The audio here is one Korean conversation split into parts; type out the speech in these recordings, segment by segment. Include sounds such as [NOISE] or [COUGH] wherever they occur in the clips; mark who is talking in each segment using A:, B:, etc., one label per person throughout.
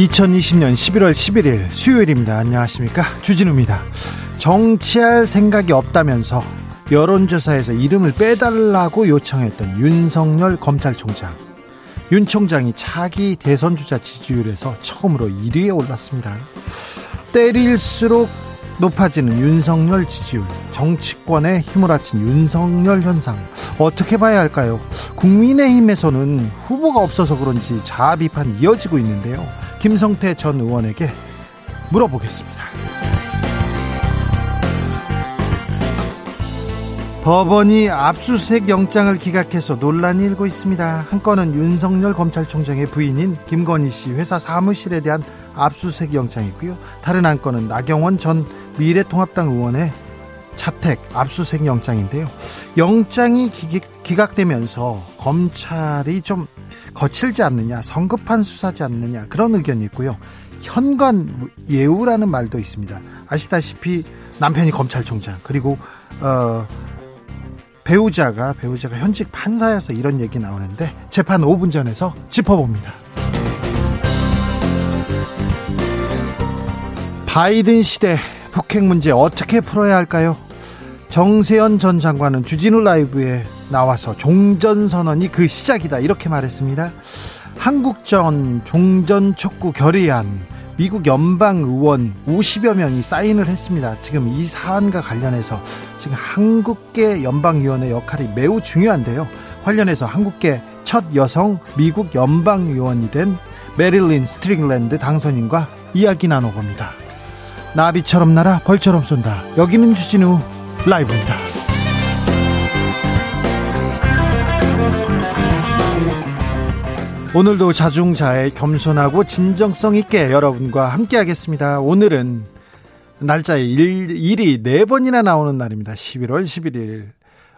A: 2020년 11월 11일 수요일입니다. 안녕하십니까. 주진우입니다. 정치할 생각이 없다면서 여론조사에서 이름을 빼달라고 요청했던 윤석열 검찰총장. 윤 총장이 차기 대선주자 지지율에서 처음으로 1위에 올랐습니다. 때릴수록 높아지는 윤석열 지지율, 정치권에 힘을 합친 윤석열 현상 어떻게 봐야 할까요? 국민의힘에서는 후보가 없어서 그런지 자아 비판이 이어지고 있는데요. 김성태 전 의원에게 물어보겠습니다. 법원이 압수수색 영장을 기각해서 논란이 일고 있습니다. 한 건은 윤석열 검찰총장의 부인인 김건희 씨 회사 사무실에 대한 압수수색 영장이고요. 다른 한 건은 나경원 전 미래통합당 의원의 자택 압수수색 영장인데요. 영장이 기각되면서 검찰이 좀 거칠지 않느냐, 성급한 수사지 않느냐 그런 의견이 있고요. 현관 예우라는 말도 있습니다. 아시다시피 남편이 검찰총장 그리고 어, 배우자가 배우자가 현직 판사여서 이런 얘기 나오는데 재판 5분 전에서 짚어봅니다. 바이든 시대 북핵 문제 어떻게 풀어야 할까요? 정세현 전 장관은 주진우 라이브에 나와서 종전선언이 그 시작이다 이렇게 말했습니다. 한국전 종전 촉구 결의안 미국 연방 의원 50여 명이 사인을 했습니다. 지금 이 사안과 관련해서 지금 한국계 연방위원회 역할이 매우 중요한데요. 관련해서 한국계 첫 여성 미국 연방 의원이 된 메릴린 스트릭랜드 당선인과 이야기 나눠봅니다. 나비처럼 날아 벌처럼 쏜다. 여기는 주진우 라이브입니다. 오늘도 자중자애 겸손하고 진정성 있게 여러분과 함께 하겠습니다. 오늘은 날짜에 일, 일이 네 번이나 나오는 날입니다. 11월 11일.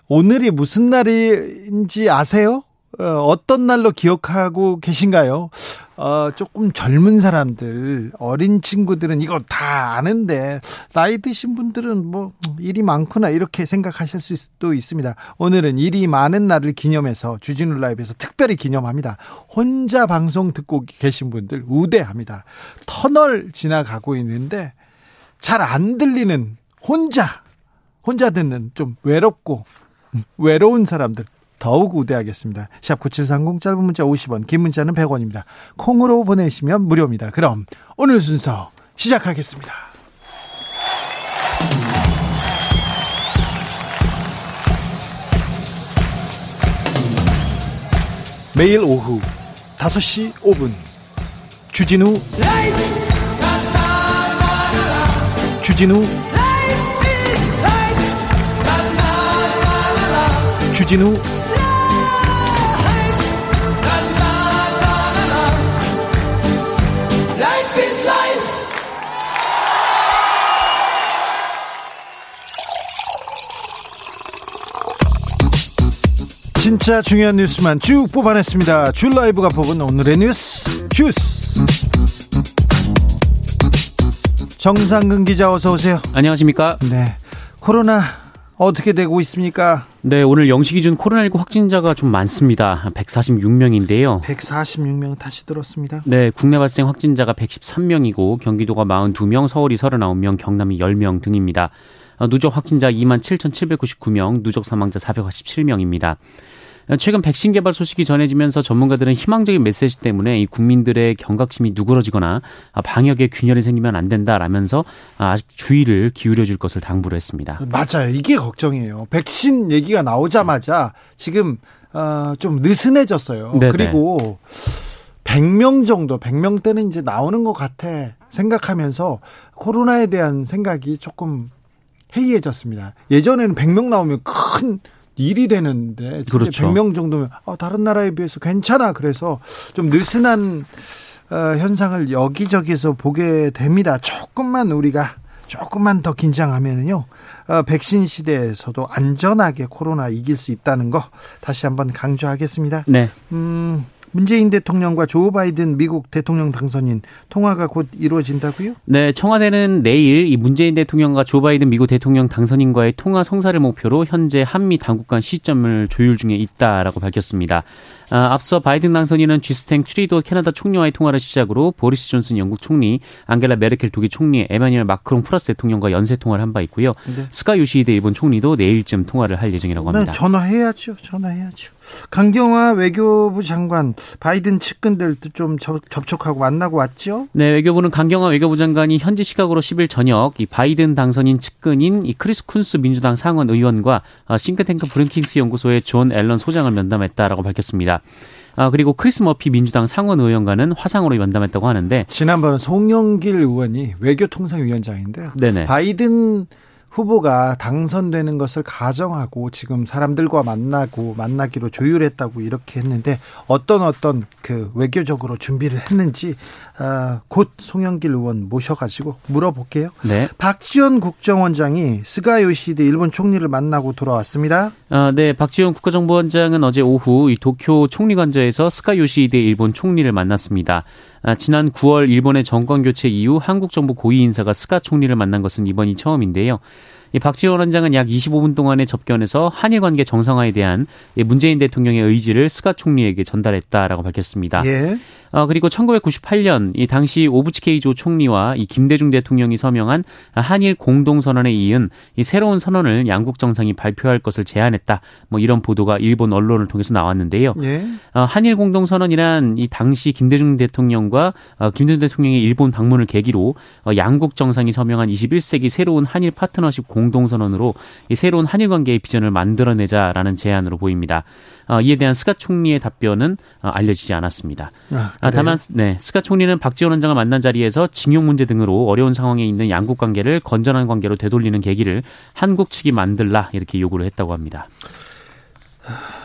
A: 오늘이 무슨 날인지 아세요? 어, 떤 날로 기억하고 계신가요? 어, 조금 젊은 사람들, 어린 친구들은 이거 다 아는데, 나이 드신 분들은 뭐, 일이 많구나, 이렇게 생각하실 수도 있습니다. 오늘은 일이 많은 날을 기념해서 주진우 라이브에서 특별히 기념합니다. 혼자 방송 듣고 계신 분들 우대합니다. 터널 지나가고 있는데, 잘 안 들리는 혼자, 혼자 듣는 좀 외롭고, 외로운 사람들 더욱 우대하겠습니다. 샵 9730 짧은 문자 50원, 긴 문자는 100원입니다. 콩으로 보내시면 무료입니다. 그럼 오늘 순서 시작하겠습니다. 매일 오후 5시 5분 주진우 주진우 주진우 진짜 중요한 뉴스만 쭉 뽑아냈습니다. 줄 라이브가 뽑은 오늘의 뉴스 주스. 정상근 기자 어서 오세요.
B: 안녕하십니까?
A: 네. 코로나 어떻게 되고 있습니까?
B: 네, 오늘 영시 기준 코로나19 확진자가 좀 많습니다. 146명인데요.
A: 146명 다시 들었습니다.
B: 네, 국내 발생 확진자가 113명이고 경기도가 42명, 서울이 39명, 경남이 10명 등입니다. 누적 확진자 2만 7,799명, 누적 사망자 487명입니다. 최근 백신 개발 소식이 전해지면서 전문가들은 희망적인 메시지 때문에 이 국민들의 경각심이 누그러지거나 방역에 균열이 생기면 안 된다라면서 아직 주의를 기울여 줄 것을 당부를 했습니다.
A: 맞아요. 이게 걱정이에요. 백신 얘기가 나오자마자 지금 어, 좀 느슨해졌어요. 네네. 그리고 100명 정도, 100명대는 이제 나오는 것 같아 생각하면서 코로나에 대한 생각이 조금 해이해졌습니다. 예전에는 100명 나오면 큰 일이 되는데
B: 그렇죠.
A: 100명 정도면 어, 다른 나라에 비해서 괜찮아. 그래서 좀 느슨한 어, 현상을 여기저기서 보게 됩니다. 조금만 우리가 조금만 더 긴장하면은요. 어, 백신 시대에서도 안전하게 코로나 이길 수 있다는 거 다시 한번 강조하겠습니다.
B: 네.
A: 음, 문재인 대통령과 조 바이든 미국 대통령 당선인 통화가 곧 이루어진다고요?
B: 네, 청와대는 내일 이 문재인 대통령과 조 바이든 미국 대통령 당선인과의 통화 성사를 목표로 현재 한미 당국 간 시점을 조율 중에 있다라고 밝혔습니다. 아, 앞서 바이든 당선인은 쥐스탱 트뤼도 캐나다 총리와의 통화를 시작으로 보리스 존슨 영국 총리, 안겔라 메르켈 독일 총리, 에마뉴엘 마크롱 프랑스 대통령과 연쇄 통화를 한 바 있고요. 네. 스가 요시히데 일본 총리도 내일쯤 통화를 할 예정이라고 네, 합니다.
A: 네, 전화해야죠. 전화해야죠. 강경화 외교부 장관 바이든 측근들도 좀 접촉하고 만나고 왔죠?
B: 네, 외교부는 강경화 외교부 장관이 현지 시각으로 10일 저녁 이 바이든 당선인 측근인 이 크리스 쿤스 민주당 상원 의원과 어, 싱크탱크 브루킹스 연구소의 존 앨런 소장을 면담했다라고 밝혔습니다. 아, 그리고 크리스 머피 민주당 상원 의원과는 화상으로 면담했다고 하는데
A: 지난번 송영길 의원이 외교통상위원장인데요. 네네. 바이든 후보가 당선되는 것을 가정하고 지금 사람들과 만나고 만나기로 조율했다고 이렇게 했는데 어떤 어떤 그 외교적으로 준비를 했는지 어, 곧 송영길 의원 모셔가지고 물어볼게요. 네. 박지원 국정원장이 스가 요시히데 일본 총리를 만나고 돌아왔습니다.
B: 아, 네, 박지원 국가정보원장은 어제 오후 이 도쿄 총리관저에서 스가 요시히데 일본 총리를 만났습니다. 아, 지난 9월 일본의 정권 교체 이후 한국 정부 고위 인사가 스가 총리를 만난 것은 이번이 처음인데요. 이 박지원 원장은 약 25분 동안의 접견에서 한일 관계 정상화에 대한 문재인 대통령의 의지를 스가 총리에게 전달했다라고 밝혔습니다. 예. 어, 그리고 1998년 이 당시 오부치 게이조 총리와 이 김대중 대통령이 서명한 한일 공동선언에 이은 이 새로운 선언을 양국 정상이 발표할 것을 제안했다. 뭐 이런 보도가 일본 언론을 통해서 나왔는데요. 예. 어, 한일 공동선언이란 이 당시 김대중 대통령과 어, 김대중 대통령의 일본 방문을 계기로 어, 양국 정상이 서명한 21세기 새로운 한일 파트너십 공동선언으로 이 새로운 한일 관계의 비전을 만들어내자라는 제안으로 보입니다. 어, 이에 대한 스가 총리의 답변은 어, 알려지지 않았습니다. 아, 아, 다만 네, 스가 총리는 박지원 원장을 만난 자리에서 징용 문제 등으로 어려운 상황에 있는 양국 관계를 건전한 관계로 되돌리는 계기를 한국 측이 만들라 이렇게 요구를 했다고 합니다.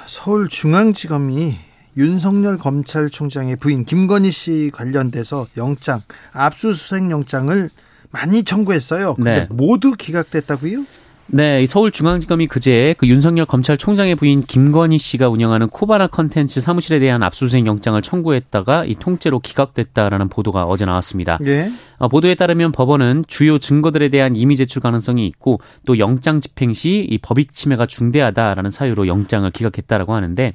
A: 서울중앙지검이 윤석열 검찰총장의 부인 김건희 씨 관련돼서 영장 압수수색 영장을 많이 청구했어요. 근데 네. 모두 기각됐다고요?
B: 네, 서울중앙지검이 그제 그 윤석열 검찰총장의 부인 김건희 씨가 운영하는 코바나 컨텐츠 사무실에 대한 압수수색 영장을 청구했다가 이 통째로 기각됐다라는 보도가 어제 나왔습니다. 네. 어, 보도에 따르면 법원은 주요 증거들에 대한 이미 제출 가능성이 있고 또 영장 집행 시 이 법익 침해가 중대하다라는 사유로 영장을 기각했다라고 하는데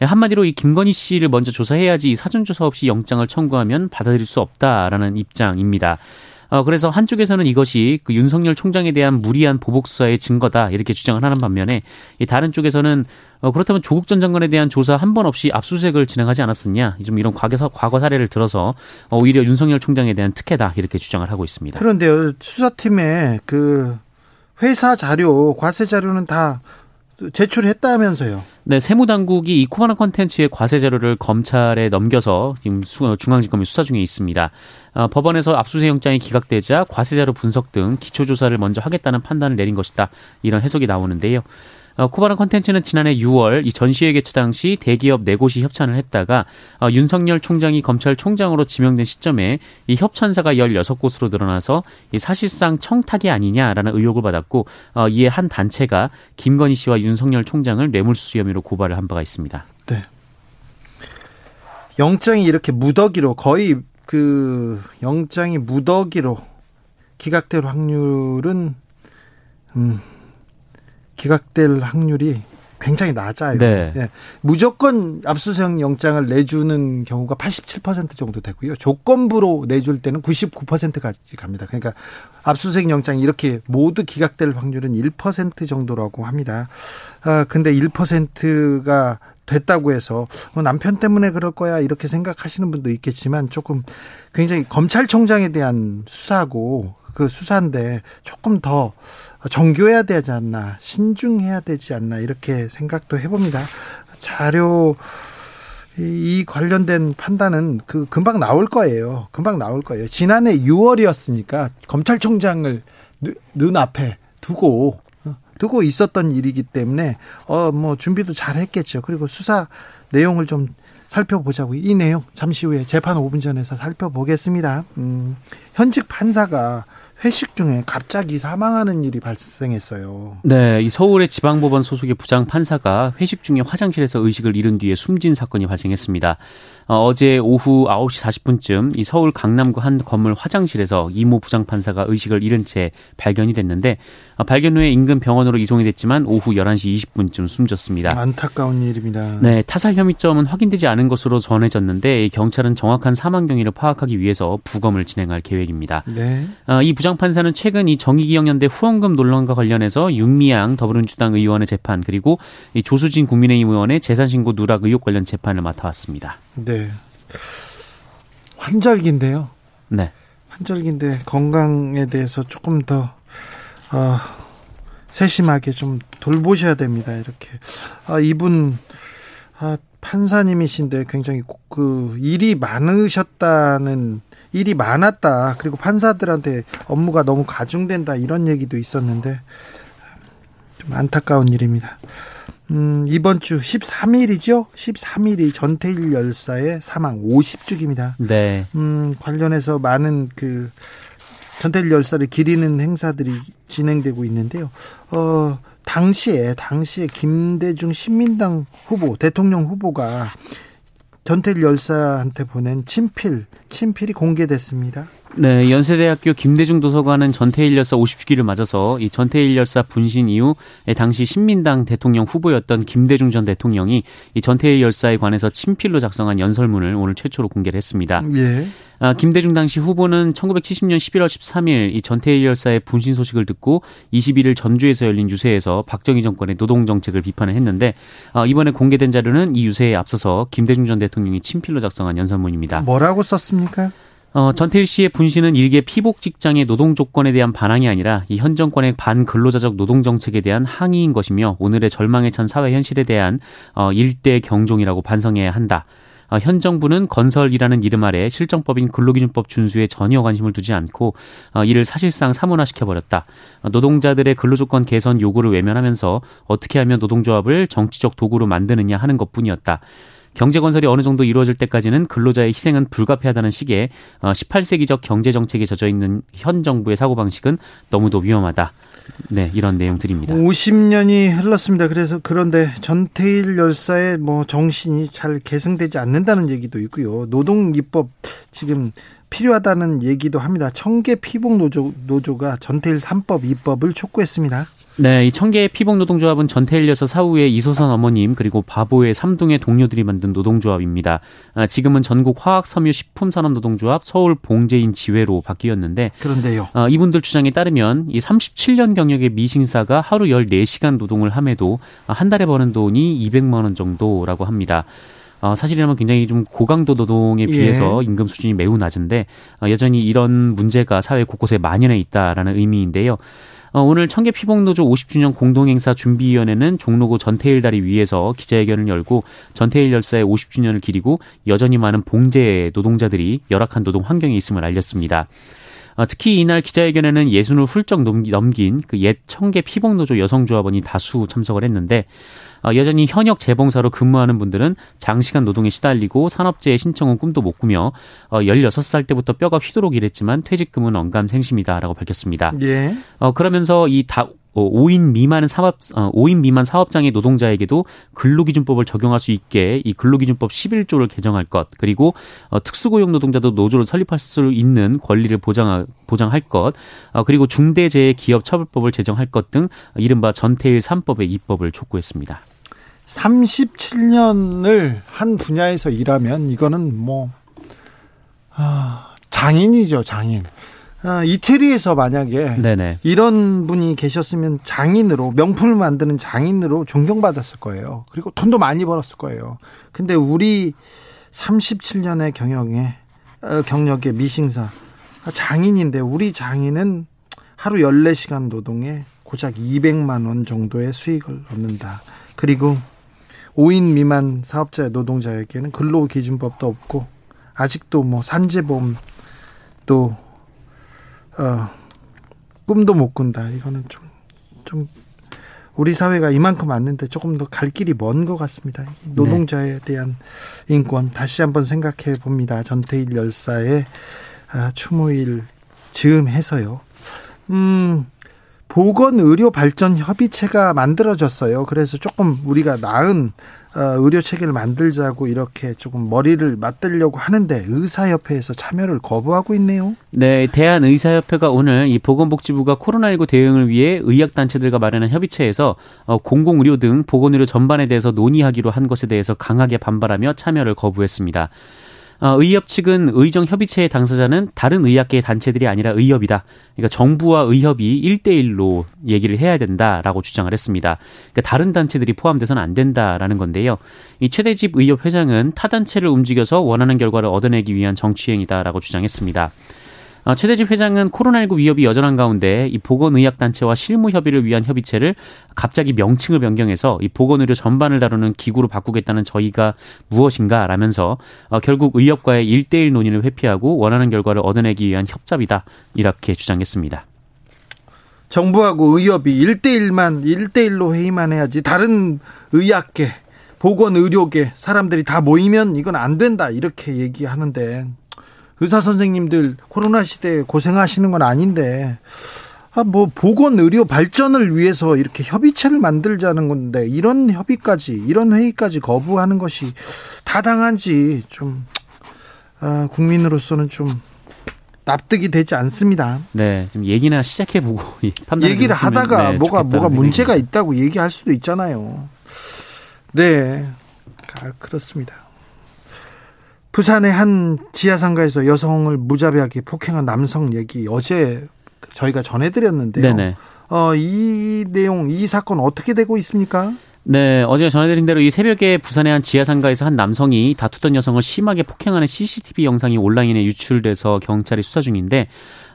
B: 한마디로 이 김건희 씨를 먼저 조사해야지 사전 조사 없이 영장을 청구하면 받아들일 수 없다라는 입장입니다. 어, 그래서 한쪽에서는 이것이 그 윤석열 총장에 대한 무리한 보복 수사의 증거다 이렇게 주장을 하는 반면에 이 다른 쪽에서는 어, 그렇다면 조국 전 장관에 대한 조사 한 번 없이 압수수색을 진행하지 않았었냐 좀 이런 과거, 과거 사례를 들어서 어, 오히려 윤석열 총장에 대한 특혜다 이렇게 주장을 하고 있습니다.
A: 그런데요 수사팀에 그 회사 자료 과세 자료는 다 제출했다면서요.
B: 네, 세무당국이 이 코바나 컨텐츠의 과세 자료를 검찰에 넘겨서 지금 중앙지검이 수사 중에 있습니다. 어, 법원에서 압수수색 영장이 기각되자 과세 자료 분석 등 기초 조사를 먼저 하겠다는 판단을 내린 것이다. 이런 해석이 나오는데요. 어, 코바나 컨텐츠는 지난해 6월 이 전시회 개최 당시 대기업 네 곳이 협찬을 했다가 어, 윤석열 총장이 검찰총장으로 지명된 시점에 이 협찬사가 16곳으로 늘어나서 이 사실상 청탁이 아니냐라는 의혹을 받았고 어, 이에 한 단체가 김건희 씨와 윤석열 총장을 뇌물수수 혐의로 고발을 한 바가 있습니다. 네.
A: 영장이 이렇게 무더기로 거의 그 영장이 무더기로 기각될 확률은 음 기각될 확률이 굉장히 낮아요. 네. 예. 무조건 압수수색 영장을 내주는 경우가 87% 정도 되고요. 조건부로 내줄 때는 99%까지 갑니다. 그러니까 압수수색 영장이 이렇게 모두 기각될 확률은 1% 정도라고 합니다. 아, 근데 1%가 됐다고 해서 뭐 남편 때문에 그럴 거야 이렇게 생각하시는 분도 있겠지만 조금 굉장히 검찰총장에 대한 수사고 그 수사인데 조금 더 정교해야 되지 않나, 신중해야 되지 않나, 이렇게 생각도 해봅니다. 자료, 이 관련된 판단은 그 금방 나올 거예요. 금방 나올 거예요. 지난해 6월이었으니까 검찰총장을 눈 앞에 두고 두고 있었던 일이기 때문에 어 뭐 준비도 잘 했겠죠. 그리고 수사 내용을 좀 살펴보자고 이 내용 잠시 후에 재판 5분 전에서 살펴보겠습니다. 음, 현직 판사가 회식 중에 갑자기 사망하는 일이 발생했어요.
B: 네, 이 서울의 지방법원 소속의 부장 판사가 회식 중에 화장실에서 의식을 잃은 뒤에 숨진 사건이 발생했습니다. 어, 제 오후 9시 40분쯤 이 서울 강남구 한 건물 화장실에서 이모 부장 판사가 의식을 잃은 채 발견이 됐는데 어, 발견 후에 인근 병원으로 이송이 됐지만 오후 11시 20분쯤 숨졌습니다.
A: 안타까운 일입니다.
B: 네, 타살 혐의점은 확인되지 않은 것으로 전해졌는데 경찰은 정확한 사망 경위를 파악하기 위해서 부검을 진행할 계획입니다. 네. 어, 이 부장 판사는 최근 이 정의기억연대 후원금 논란과 관련해서 윤미향 더불어민주당 의원의 재판 그리고 이 조수진 국민의힘 의원의 재산신고 누락 의혹 관련 재판을 맡아왔습니다.
A: 네. 환절기인데요.
B: 네.
A: 환절기인데 건강에 대해서 조금 더 어, 세심하게 좀 돌보셔야 됩니다. 이렇게 아, 이분 아, 판사님이신데 굉장히 그 일이 많으셨다는 일이 많았다. 그리고 판사들한테 업무가 너무 가중된다 이런 얘기도 있었는데 좀 안타까운 일입니다. 음, 이번 주 13일이죠? 13일이 전태일 열사의 사망 50주기입니다.
B: 네.
A: 음, 관련해서 많은 그 전태일 열사를 기리는 행사들이 진행되고 있는데요. 어, 당시에 당시에 김대중 신민당 후보 대통령 후보가 전태일 열사한테 보낸 친필 친필이 공개됐습니다.
B: 네, 연세대학교 김대중 도서관은 전태일 열사 50주기를 맞아서 이 전태일 열사 분신 이후 당시 신민당 대통령 후보였던 김대중 전 대통령이 이 전태일 열사에 관해서 친필로 작성한 연설문을 오늘 최초로 공개를 했습니다.
A: 예.
B: 아, 김대중 당시 후보는 1970년 11월 13일 이 전태일 열사의 분신 소식을 듣고 21일 전주에서 열린 유세에서 박정희 정권의 노동 정책을 비판을 했는데 아, 이번에 공개된 자료는 이 유세에 앞서서 김대중 전 대통령이 친필로 작성한 연설문입니다.
A: 뭐라고 썼습니까?
B: 어, 전태일 씨의 분신은 일개 피복 직장의 노동 조건에 대한 반항이 아니라 이 현 정권의 반근로자적 노동 정책에 대한 항의인 것이며 오늘의 절망에 찬 사회 현실에 대한 어, 일대 경종이라고 반성해야 한다. 어, 현 정부는 건설이라는 이름 아래 실정법인 근로기준법 준수에 전혀 관심을 두지 않고 어, 이를 사실상 사문화시켜 버렸다. 어, 노동자들의 근로조건 개선 요구를 외면하면서 어떻게 하면 노동조합을 정치적 도구로 만드느냐 하는 것뿐이었다. 경제 건설이 어느 정도 이루어질 때까지는 근로자의 희생은 불가피하다는 식의 18세기적 어, 경제 정책에 젖어 있는 현 정부의 사고 방식은 너무도 위험하다. 네, 이런 내용들입니다.
A: 50년이 흘렀습니다. 그래서 그런데 전태일 열사의 뭐 정신이 잘 계승되지 않는다는 얘기도 있고요. 노동 입법 지금 필요하다는 얘기도 합니다. 청계 피복 노조 노조가 전태일 3법 입법을 촉구했습니다.
B: 네, 이 청계 피복 노동조합은 전태일 열사 사후에 이소선 어머님 그리고 바보회 삼동회 동료들이 만든 노동조합입니다. 아, 지금은 전국 화학 섬유 식품 산업 노동조합 서울 봉제인 지회로 바뀌었는데
A: 그런데요.
B: 아, 이분들 주장에 따르면 이 37년 경력의 미싱사가 하루 14시간 노동을 함에도 한 달에 버는 돈이 200만 원 정도라고 합니다. 어, 사실이라면 굉장히 좀 고강도 노동에 예. 비해서 예. 임금 수준이 매우 낮은데 어, 여전히 이런 문제가 사회 곳곳에 만연해 있다라는 의미인데요. 어, 오늘 청계 피복노조 50주년 공동행사 준비위원회는 종로구 전태일 다리 위에서 기자회견을 열고 전태일 열사의 50주년을 기리고 여전히 많은 봉제 노동자들이 열악한 노동 환경에 있음을 알렸습니다. 어, 특히 이날 기자회견에는 예순을 훌쩍 넘긴 그 옛 청계 피복노조 여성조합원이 다수 참석을 했는데 어, 여전히 현역 재봉사로 근무하는 분들은 장시간 노동에 시달리고 산업재해 신청은 꿈도 못 꾸며 16살 어, 때부터 뼈가 휘도록 일했지만 퇴직금은 언감생심이다라고 밝혔습니다.
A: 예.
B: 어, 그러면서 이 다 5인 미만 사업 5인 미만 사업장의 노동자에게도 근로기준법을 적용할 수 있게 이 근로기준법 11조를 개정할 것 그리고 특수고용 노동자도 노조를 설립할 수 있는 권리를 보장 보장할 것 그리고 중대재해 기업 처벌법을 제정할 것 등 이른바 전태일 3법의 입법을 촉구했습니다.
A: 37년을 한 분야에서 일하면 이거는 뭐 아, 장인이죠, 장인. 아, 이태리에서 만약에 네네. 이런 분이 계셨으면 장인으로 명품을 만드는 장인으로 존경받았을 거예요. 그리고 돈도 많이 벌었을 거예요. 근데 우리 37년의 경영에 어, 경력의 미싱사 장인인데 우리 장인은 하루 14시간 노동에 고작 200만 원 정도의 수익을 얻는다. 그리고 5인 미만 사업자 노동자에게는 근로 기준법도 없고 아직도 뭐 산재보험 또 어, 꿈도 못 꾼다. 이거는 좀 좀 우리 사회가 이만큼 왔는데 조금 더 갈 길이 먼 것 같습니다. 노동자에 대한 인권 다시 한번 생각해 봅니다. 전태일 열사의 아, 추모일 즈음해서요. 음, 보건의료발전협의체가 만들어졌어요. 그래서 조금 우리가 나은 어, 의료 체계를 만들자고 이렇게 조금 머리를 맞들려고 하는데 의사협회에서 참여를 거부하고 있네요.
B: 네, 대한의사협회가 오늘 이 보건복지부가 코로나19 대응을 위해 의학 단체들과 마련한 협의체에서 어, 공공의료 등 보건의료 전반에 대해서 논의하기로 한 것에 대해서 강하게 반발하며 참여를 거부했습니다. 어, 의협 측은 의정 협의체의 당사자는 다른 의학계 단체들이 아니라 의협이다. 그러니까 정부와 의협이 1대1로 얘기를 해야 된다라고 주장을 했습니다. 그러니까 다른 단체들이 포함돼서는 안 된다라는 건데요. 이 최대집 의협 회장은 타 단체를 움직여서 원하는 결과를 얻어내기 위한 정치행위다라고 주장했습니다. 어, 최대집 회장은 코로나19 위협이 여전한 가운데 이 보건의학단체와 실무 협의를 위한 협의체를 갑자기 명칭을 변경해서 이 보건의료 전반을 다루는 기구로 바꾸겠다는 저희가 무엇인가 라면서 어, 결국 의협과의 일대일 논의를 회피하고 원하는 결과를 얻어내기 위한 협잡이다 이렇게 주장했습니다.
A: 정부하고 의협이 일대일만일대일로 회의만 해야지 다른 의학계 보건 의료계 사람들이 다 모이면 이건 안 된다 이렇게 얘기하는데 의사 선생님들 코로나 시대에 고생하시는 건 아닌데 아, 뭐 보건 의료 발전을 위해서 이렇게 협의체를 만들자는 건데 이런 협의까지 이런 회의까지 거부하는 것이 타당한지 좀 아, 국민으로서는 좀 납득이 되지 않습니다.
B: 네, 좀 얘기나 시작해 보고 [LAUGHS]
A: 판단 얘기를 하다가 네, 뭐가 뭐가 문제가 있다고 얘기할 수도 있잖아요. 네, 아, 그렇습니다. 부산의 한 지하상가에서 여성을 무자비하게 폭행한 남성 얘기 어제 저희가 전해드렸는데요. 네네. 어, 이 내용, 이 사건 어떻게 되고 있습니까?
B: 네, 어제 전해드린 대로 이 새벽에 부산의 한 지하상가에서 한 남성이 다투던 여성을 심하게 폭행하는 CCTV 영상이 온라인에 유출돼서 경찰이 수사 중인데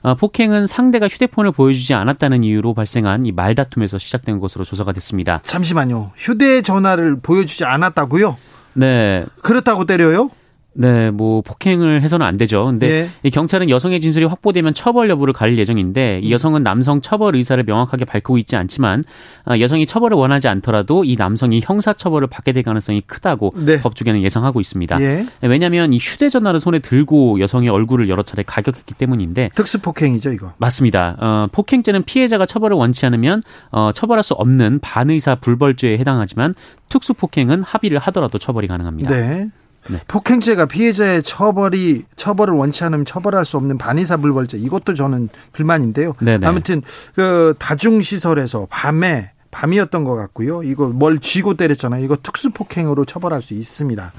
B: 어, 폭행은 상대가 휴대폰을 보여주지 않았다는 이유로 발생한 이 말다툼에서 시작된 것으로 조사가 됐습니다.
A: 잠시만요. 휴대전화를 보여주지 않았다고요?
B: 네.
A: 그렇다고 때려요?
B: 네, 뭐 폭행을 해서는 안 되죠. 근데 예. 이 경찰은 여성의 진술이 확보되면 처벌 여부를 가릴 예정인데 이 음. 여성은 남성 처벌 의사를 명확하게 밝히고 있지 않지만 아, 여성이 처벌을 원하지 않더라도 이 남성이 형사 처벌을 받게 될 가능성이 크다고 네. 법조계는 예상하고 있습니다. 예. 왜냐하면 이 휴대전화를 손에 들고 여성의 얼굴을 여러 차례 가격했기 때문인데
A: 특수 폭행이죠, 이거.
B: 맞습니다. 어, 폭행죄는 피해자가 처벌을 원치 않으면 어, 처벌할 수 없는 반의사 불벌죄에 해당하지만 특수 폭행은 합의를 하더라도 처벌이 가능합니다.
A: 네. 네. 폭행죄가 피해자의 처벌이 처벌을 원치 않으면 처벌할 수 없는 반의사 불벌죄 이것도 저는 불만인데요. 네네. 아무튼 그 다중 시설에서 밤에 밤이었던 것 같고요. 이거 뭘 쥐고 때렸잖아요. 이거 특수 폭행으로 처벌할 수 있습니다.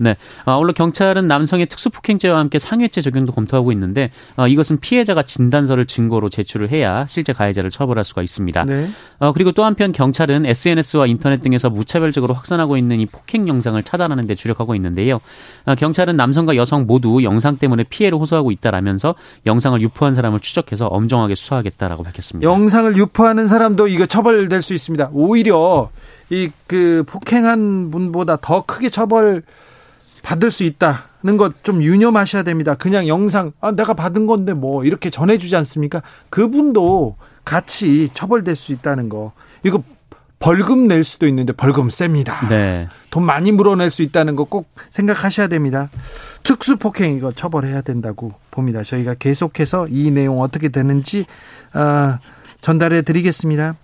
B: 네. 아울러 경찰은 남성의 특수폭행죄와 함께 상해죄 적용도 검토하고 있는데 어, 이것은 피해자가 진단서를 증거로 제출을 해야 실제 가해자를 처벌할 수가 있습니다. 네. 어, 그리고 또 한편 경찰은 SNS와 인터넷 등에서 무차별적으로 확산하고 있는 이 폭행 영상을 차단하는 데 주력하고 있는데요. 어, 경찰은 남성과 여성 모두 영상 때문에 피해를 호소하고 있다라면서 영상을 유포한 사람을 추적해서 엄정하게 수사하겠다라고 밝혔습니다.
A: 영상을 유포하는 사람도 이거 처벌될 수 있습니다. 오히려 이 그 폭행한 분보다 더 크게 처벌 받을 수 있다는 것 좀 유념하셔야 됩니다. 그냥 영상 아 내가 받은 건데 뭐 이렇게 전해주지 않습니까? 그분도 같이 처벌될 수 있다는 거 이거 벌금 낼 수도 있는데 벌금 셉니다. 네. 돈 많이 물어낼 수 있다는 거 꼭 생각하셔야 됩니다. 특수 폭행 이거 처벌해야 된다고 봅니다. 저희가 계속해서 이 내용 어떻게 되는지 어, 전달해 드리겠습니다.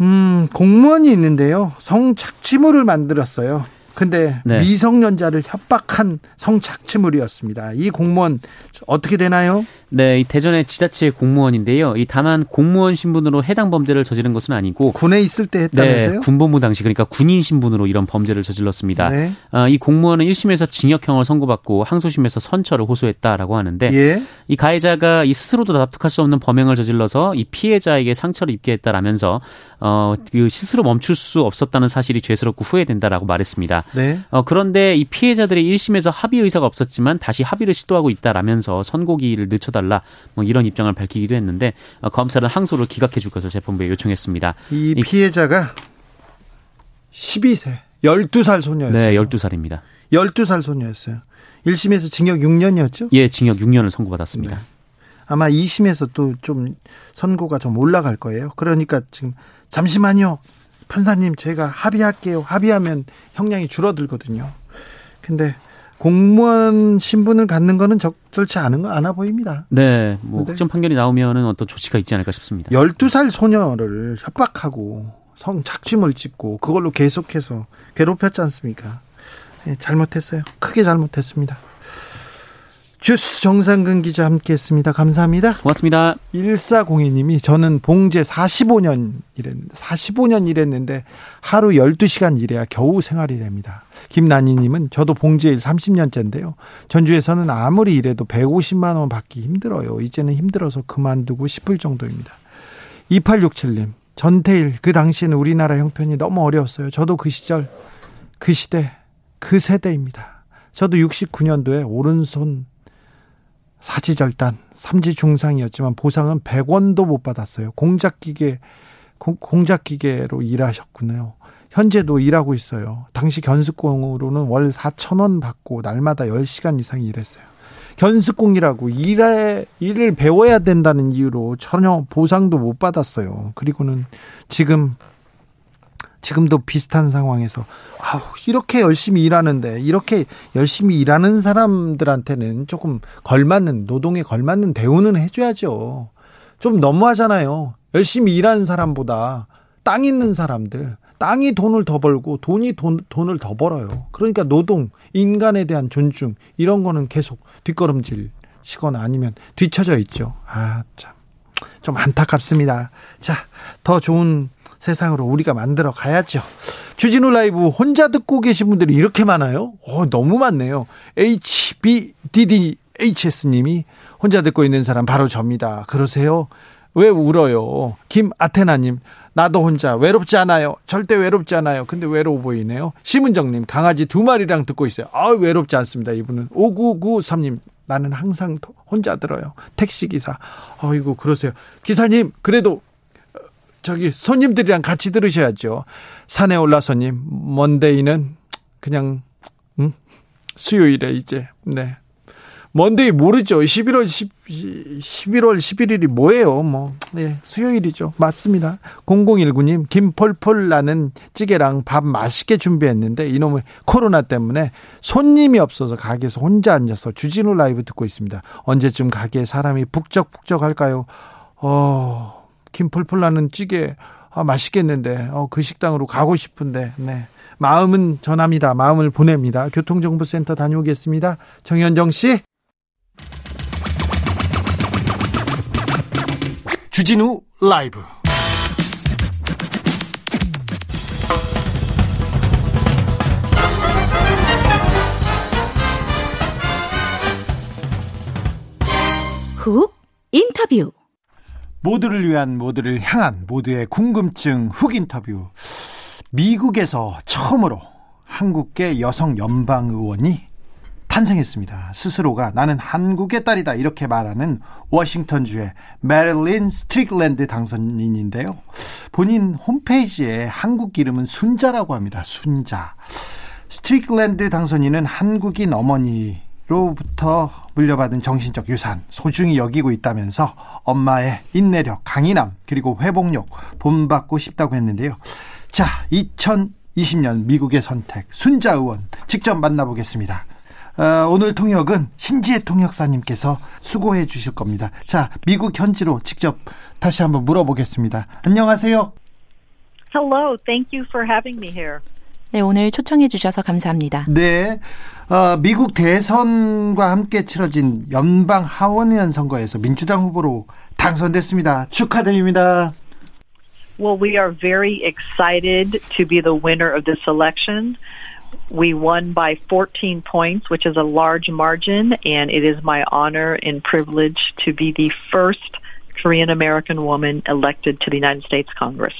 A: 음, 공무원이 있는데요. 성착취물을 만들었어요. 근데 네. 미성년자를 협박한 성착취물이었습니다. 이 공무원 어떻게 되나요?
B: 네, 이 대전의 지자체 공무원인데요. 이 다만 공무원 신분으로 해당 범죄를 저지른 것은 아니고
A: 군에 있을 때 했다면서요?
B: 네, 군법무 당시 그러니까 군인 신분으로 이런 범죄를 저질렀습니다. 네. 아, 이 공무원은 1심에서 징역형을 선고받고 항소심에서 선처를 호소했다라고 하는데 예. 이 가해자가 이 스스로도 납득할 수 없는 범행을 저질러서 이 피해자에게 상처를 입게 했다라면서 어, 그 스스로 멈출 수 없었다는 사실이 죄스럽고 후회된다라고 말했습니다. 네. 어, 그런데 이 피해자들이 1심에서 합의 의사가 없었지만 다시 합의를 시도하고 있다라면서 선고기를 늦춰달라 뭐 이런 입장을 밝히기도 했는데 어, 검찰은 항소를 기각해 줄 것을 재판부에 요청했습니다.
A: 이 피해자가 12세, 12살 소녀였어요.
B: 네, 12살입니다.
A: 12살 소녀였어요. 1심에서 징역 6년이었죠?
B: 예, 징역 6년을 선고받았습니다. 네.
A: 아마 2심에서 또 좀 선고가 좀 올라갈 거예요. 그러니까 지금 잠시만요. 판사님 제가 합의할게요. 합의하면 형량이 줄어들거든요. 근데 공무원 신분을 갖는 거는 적절치 않은 거 않아 보입니다.
B: 네. 뭐 확정 판결이 나오면은 어떤 조치가 있지 않을까 싶습니다.
A: 12살 소녀를 협박하고 성 착취물 찍고 그걸로 계속해서 괴롭혔지 않습니까? 네, 잘못했어요. 크게 잘못했습니다. 주스 정상근 기자 함께 했습니다. 감사합니다.
B: 고맙습니다.
A: 1402님이 저는 봉제 45년 일했는데 45년 일했는데 하루 12시간 일해야 겨우 생활이 됩니다. 김난희님은 저도 봉제 일 30년째인데요. 전주에서는 아무리 일해도 150만 원 받기 힘들어요. 이제는 힘들어서 그만두고 싶을 정도입니다. 2867님 전태일 그 당시에는 우리나라 형편이 너무 어려웠어요. 저도 그 시절 그 시대 그 세대입니다. 저도 69년도에 오른손 사지절단, 삼지 중상이었지만 보상은 100원도 못 받았어요. 공작기계, 공작기계로 일하셨군요. 현재도 일하고 있어요. 당시 견습공으로는 월 4천원 받고 날마다 10시간 이상 일했어요. 견습공이라고 일에, 일을 배워야 된다는 이유로 전혀 보상도 못 받았어요. 그리고는 지금 지금도 비슷한 상황에서 아우 이렇게 열심히 일하는데 이렇게 열심히 일하는 사람들한테는 조금 걸맞는 노동에 걸맞는 대우는 해줘야죠. 좀 너무하잖아요. 열심히 일하는 사람보다 땅 있는 사람들 땅이 돈을 더 벌고 돈이 돈, 돈을 더 벌어요. 그러니까 노동, 인간에 대한 존중 이런 거는 계속 뒷걸음질 치거나 아니면 뒤쳐져 있죠. 아 참. 좀 안타깝습니다. 자, 더 좋은 세상으로 우리가 만들어 가야죠. 주진우 라이브 혼자 듣고 계신 분들이 이렇게 많아요? 어, 너무 많네요. HBDDHS님이 혼자 듣고 있는 사람 바로 접니다. 그러세요? 왜 울어요? 김아테나님, 나도 혼자 외롭지 않아요. 절대 외롭지 않아요. 근데 외로워 보이네요. 심은정님, 강아지 두 마리랑 듣고 있어요. 아, 외롭지 않습니다. 이분은. 5993님, 나는 항상 혼자 들어요. 택시기사. 어이구, 그러세요. 기사님, 그래도 저기 손님들이랑 같이 들으셔야죠. 산에 올라서님 먼데이는 그냥 음? 수요일에 이제 네. 먼데이 모르죠. 11월 10, 11월 11일이 뭐예요? 뭐. 네, 수요일이죠. 맞습니다. 0019님, 김폴폴 나는 찌개랑 밥 맛있게 준비했는데 이놈의 코로나 때문에 손님이 없어서 가게에서 혼자 앉아서 주진우 라이브 듣고 있습니다. 언제쯤 가게에 사람이 북적북적 할까요? 어, 김펄펄 나는 찌개 아, 맛있겠는데 어, 그 식당으로 가고 싶은데 네. 마음은 전합니다. 마음을 보냅니다. 교통정보센터 다녀오겠습니다. 정현정 씨. 주진우 라이브.
C: 훅 인터뷰.
A: 모두를 위한 모두를 향한 모두의 궁금증 훅 인터뷰. 미국에서 처음으로 한국계 여성 연방 의원이 탄생했습니다. 스스로가 나는 한국의 딸이다 이렇게 말하는 워싱턴주의 메릴린 스트릭랜드 당선인인데요. 본인 홈페이지에 한국 이름은 순자라고 합니다. 순자. 스트릭랜드 당선인은 한국인 어머니 로부터 물려받은 정신적 유산 소중히 여기고 있다면서 엄마의 인내력, 강인함 그리고 회복력 본받고 싶다고 했는데요. 자, 2020년 미국의 선택 순자 의원 직접 만나보겠습니다. 어, 오늘 통역은 신지혜 통역사님께서 수고해 주실 겁니다. 자, 미국 현지로 직접 다시 한번 물어보겠습니다. 안녕하세요.
D: Hello, thank you for having me here.
C: 네, 오늘 초청해 주셔서 감사합니다.
A: 네. 어, 미국 대선과 함께 치러진 연방 하원의원 선거에서 민주당 후보로 당선됐습니다. 축하드립니다.
D: Well, we are very excited to be the winner of this election. We won by 14 points, which is a large margin, and it is my honor and privilege to be the first Korean American woman elected to the United States Congress.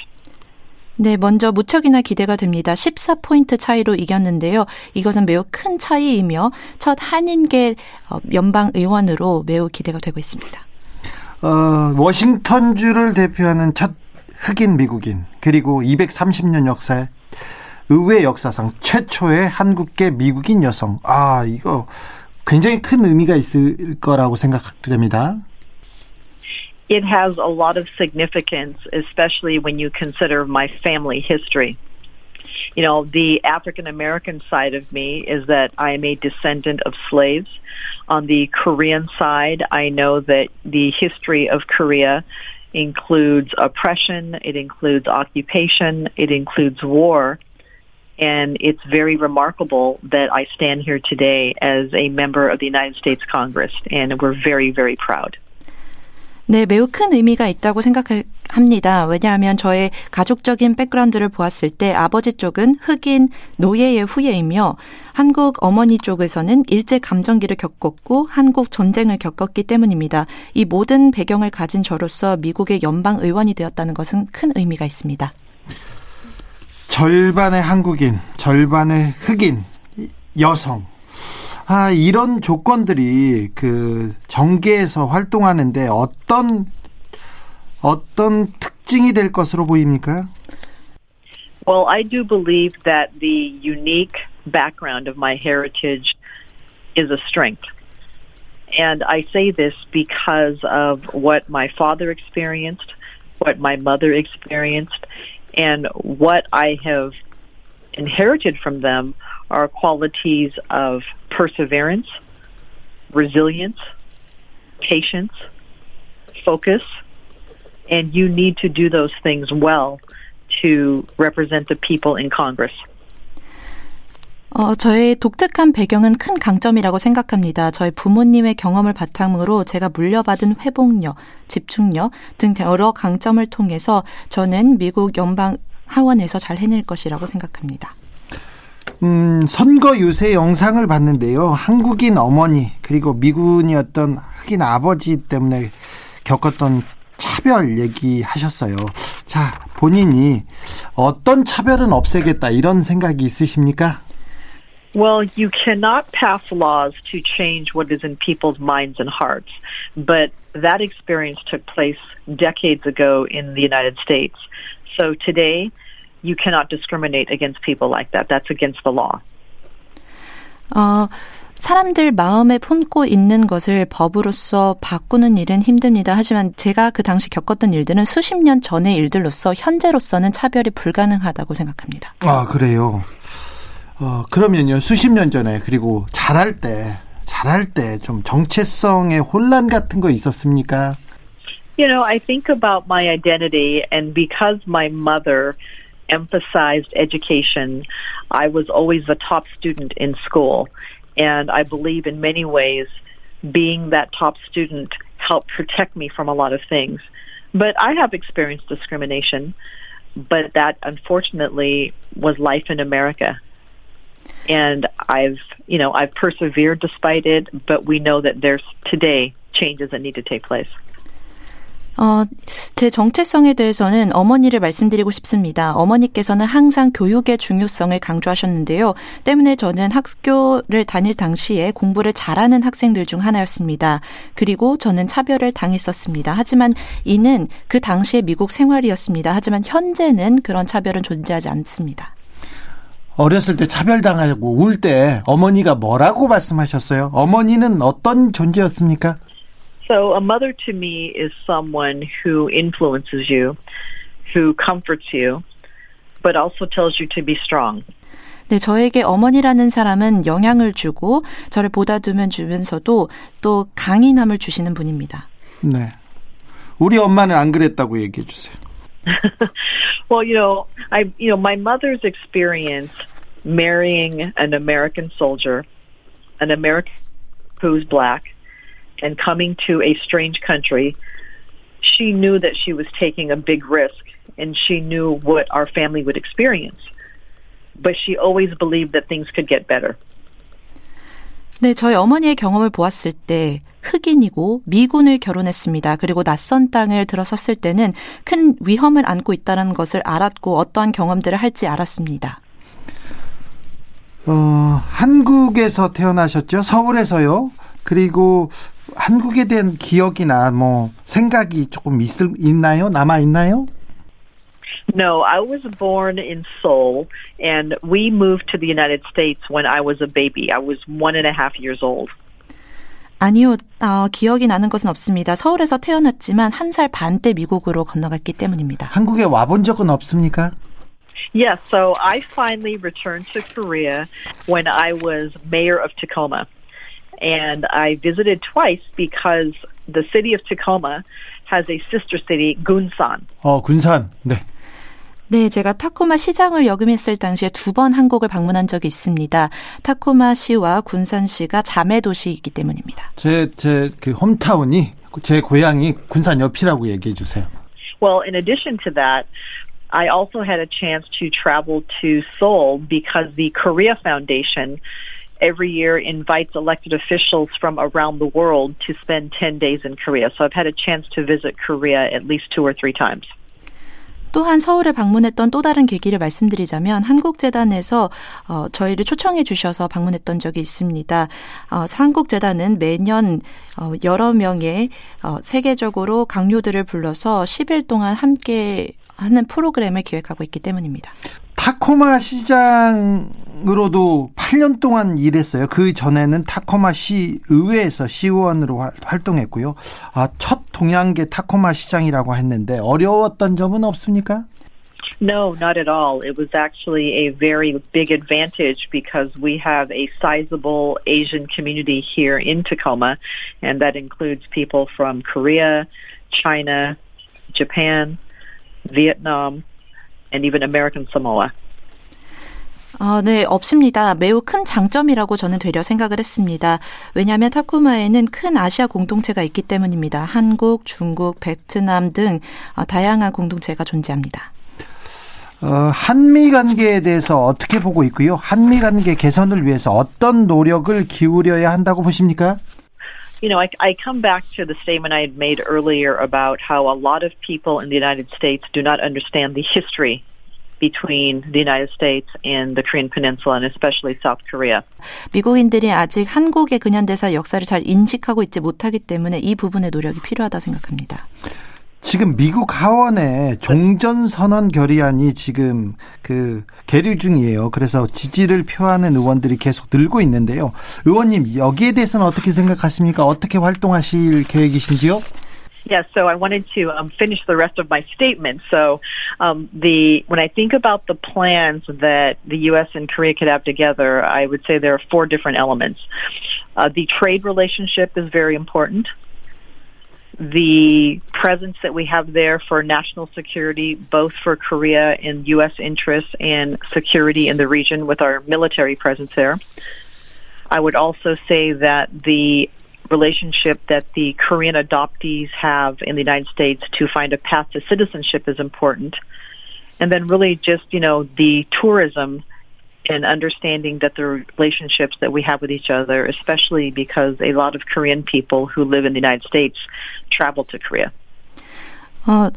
C: 네, 먼저 무척이나 기대가 됩니다. 14포인트 차이로 이겼는데요. 이것은 매우 큰 차이이며 첫 한인계 어, 연방 의원으로 매우 기대가 되고 있습니다.
A: 어, 워싱턴주를 대표하는 첫 흑인 미국인 그리고 230년 역사의 의회 역사상 최초의 한국계 미국인 여성. 아, 이거 굉장히 큰 의미가 있을 거라고 생각됩니다.
D: It has a lot of significance, especially when you consider my family history. You know, the African American side of me is that I am a descendant of slaves. On the Korean side, I know that the history of Korea includes oppression, it includes occupation, it includes war. And it's very remarkable that I stand here today as a member of the United States Congress, and we're very, very proud.
C: 네, 매우 큰 의미가 있다고 생각합니다. 왜냐하면 저의 가족적인 백그라운드를 보았을 때 아버지 쪽은 흑인 노예의 후예이며 한국 어머니 쪽에서는 일제 감정기를 겪었고 한국 전쟁을 겪었기 때문입니다. 이 모든 배경을 가진 저로서 미국의 연방 의원이 되었다는 것은 큰 의미가 있습니다.
A: 절반의 한국인, 절반의 흑인, 여성. 아, 이런 조건들이 그 정계에서 활동하는데 어떤 어떤 특징이 될 것으로 보입니까?
D: Well, I do believe that the unique background of my heritage is a strength. And I say this because of what my father experienced, what my mother experienced, and what I have inherited from them are qualities of perseverance, resilience, patience, focus, and you need to do those things well to represent the people in Congress.
C: 어, 저의 독특한 배경은 큰 강점이라고 생각합니다. 저희 부모님의 경험을 바탕으로 제가 물려받은 회복력, 집중력 등 여러 강점을 통해서 저는 미국 연방 하원에서 잘 해낼 것이라고 생각합니다.
A: 음, 선거 유세 영상을 봤는데요. 한국인 어머니 그리고 미군이었던 흑인 아버지 때문에 겪었던 차별 얘기하셨어요. 자, 본인이 어떤 차별은 없애겠다 이런 생각이 있으십니까?
D: Well, you cannot pass laws to change what is in people's minds and hearts, but that experience took place decades ago in the United States. So today, you cannot discriminate against people like that. That's against the law.
C: 어, 사람들 마음에 품고 있는 것을 법으로서 바꾸는 일은 힘듭니다. 하지만 제가 그 당시 겪었던 일들은 수십 년 전의 일들로서 현재로서는 차별이 불가능하다고 생각합니다.
A: 아, 그래요. 어, 그러면요. 수십 년 전에 그리고 잘할 때 잘할 때 좀 정체성의 혼란 같은 거 있었습니까?
D: You know, I think about my identity and because my mother emphasized education, I was always the top student in school. And I believe in many ways being that top student helped protect me from a lot of things. But I have experienced discrimination, but that unfortunately was life in America. And I've, you know, I've persevered despite it, but we know that there's today changes that need to take place.
C: 어, 제 정체성에 대해서는 어머니를 말씀드리고 싶습니다. 어머니께서는 항상 교육의 중요성을 강조하셨는데요. 때문에 저는 학교를 다닐 당시에 공부를 잘하는 학생들 중 하나였습니다. 그리고 저는 차별을 당했었습니다. 하지만 이는 그 당시의 미국 생활이었습니다. 하지만 현재는 그런 차별은 존재하지 않습니다.
A: 어렸을 때 차별당하고 울 때 어머니가 뭐라고 말씀하셨어요? 어머니는 어떤 존재였습니까?
D: So a mother to me is someone who influences you, who comforts you, but also tells you to be strong.
C: 네, 저에게 어머니라는 사람은 영향을 주고 저를 보다두면 주면서도 또 강인함을 주시는 분입니다.
A: 네. 우리 엄마는 안 그랬다고 얘기해 주세요. [LAUGHS]
D: well, you know, I you know, my mother's experience marrying an American soldier, an American who's black, and coming to a strange country, she knew that she was taking a big risk and she knew what our family would experience. But she always believed that things could get better.
C: 네, 저희 어머니의 경험을 보았을 때 흑인이고 미군을 결혼했습니다. 그리고 낯선 땅을 들어섰을 때는 큰 위험을 안고 있다는 것을 알았고 어떠한 경험들을 할지 알았습니다.
A: 어, 한국에서 태어나셨죠? 서울에서요? 그리고 한국에 대한 기억이나 뭐 생각이 조금 있을, 있나요? 남아 있나요?
D: No, I was born in Seoul, and we moved to the United States when I was a baby. I was one and a half years old.
C: 아니요, 어, 기억이 나는 것은 없습니다. 서울에서 태어났지만 한 살 반 때 미국으로 건너갔기 때문입니다.
A: 한국에 와본 적은 없습니까?
D: Yes, so I finally returned to Korea when I was mayor of Tacoma. And I visited twice because the city of Tacoma has a sister city, Gunsan.
A: 어, 군산. 네.
C: 네, 제가 타코마 시장을 역임했을 당시에 두 번 한국을 방문한 적이 있습니다. 타코마 시와 군산 시가 자매 도시이기 때문입니다.
A: 제, 제, 그, 홈타운이, 제 고향이 군산 옆이라고 얘기해 주세요.
D: Well, in addition to that, I also had a chance to travel to Seoul because the Korea Foundation every year invites elected officials from around the world to spend 10 days in Korea. So I've had a chance to visit Korea at least two or three times.
C: 또한 서울을 방문했던 또 다른 계기를 말씀드리자면 한국재단에서 어, 저희를 초청해 주셔서 방문했던 적이 있습니다. 어, 한국재단은 매년 어, 여러 명의 어, 세계적으로 강요들을 불러서 10일 동안 함께 하는 프로그램을 기획하고 있기 때문입니다.
A: 타코마 시장으로도 8년 동안 일했어요. 그 전에는 타코마 시 의회에서 시의원으로 활동했고요. 아, 첫 동양계 타코마 시장이라고 했는데 어려웠던 점은 없습니까?
D: No, not at all. It was actually a very big advantage because we have a sizable Asian community here in Tacoma, and that includes people from Korea, China, Japan, Vietnam, and even American Samoa.
C: 아, 네, 없습니다. 매우 큰 장점이라고 저는 되려 생각을 했습니다. 왜냐하면 타코마에는 큰 아시아 공동체가 있기 때문입니다. 한국, 중국, 베트남 등 어, 다양한 공동체가 존재합니다.
A: 어, 한미 관계에 대해서 어떻게 보고 있고요? 한미 관계 개선을 위해서 어떤 노력을 기울여야 한다고 보십니까?
D: you know, I, I come back to the statement I had made earlier about how a lot of people in the United States do not understand the history between the United States and the Korean Peninsula and especially South Korea.
C: 미국인들이 아직 한국의 근현대사 역사를 잘 인식하고 있지 못하기 때문에 이 부분의 노력이 필요하다 생각합니다.
A: 지금 미국 하원에 종전 선언 결의안이 지금 그 계류 중이에요. 그래서 지지를 표하는 의원들이 계속 늘고 있는데요. 의원님 여기에 대해서는 어떻게 생각하십니까? 어떻게 활동하실 계획이신지요?
D: Yes, so I wanted to um, finish the rest of my statement. So, um, the when I think about the plans that the U.S. and Korea could have together, I would say there are four different elements. Uh, the trade relationship is very important. The presence that we have there for national security, both for Korea and U.S. interests and security in the region with our military presence there. I would also say that the relationship that the Korean adoptees have in the United States to find a path to citizenship is important. And then really just, you know, the tourism and understanding that the relationships that we have with each other, especially because a lot of Korean people who live in the United States travel to Korea.
C: 어,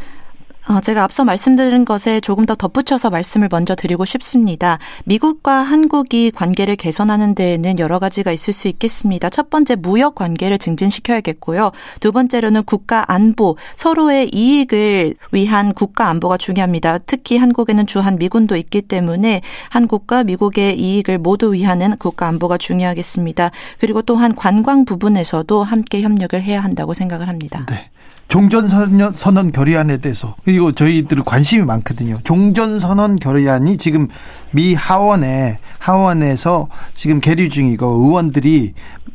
C: 어, 제가 앞서 말씀드린 것에 조금 더 덧붙여서 말씀을 먼저 드리고 싶습니다. 미국과 한국이 관계를 개선하는 데에는 여러 가지가 있을 수 있겠습니다. 첫 번째 무역 관계를 증진시켜야겠고요. 두 번째로는 국가 안보, 서로의 이익을 위한 국가 안보가 중요합니다. 특히 한국에는 주한 미군도 있기 때문에 한국과 미국의 이익을 모두 위하는 국가 안보가 중요하겠습니다. 그리고 또한 관광 부분에서도 함께 협력을 해야 한다고 생각을 합니다.
A: 네. 종전선언 결의안에 대해서 그리고 저희들 관심이 많거든요. 종전선언 결의안이 지금 미 하원에 하원에서 지금 계류 중이고 의원들이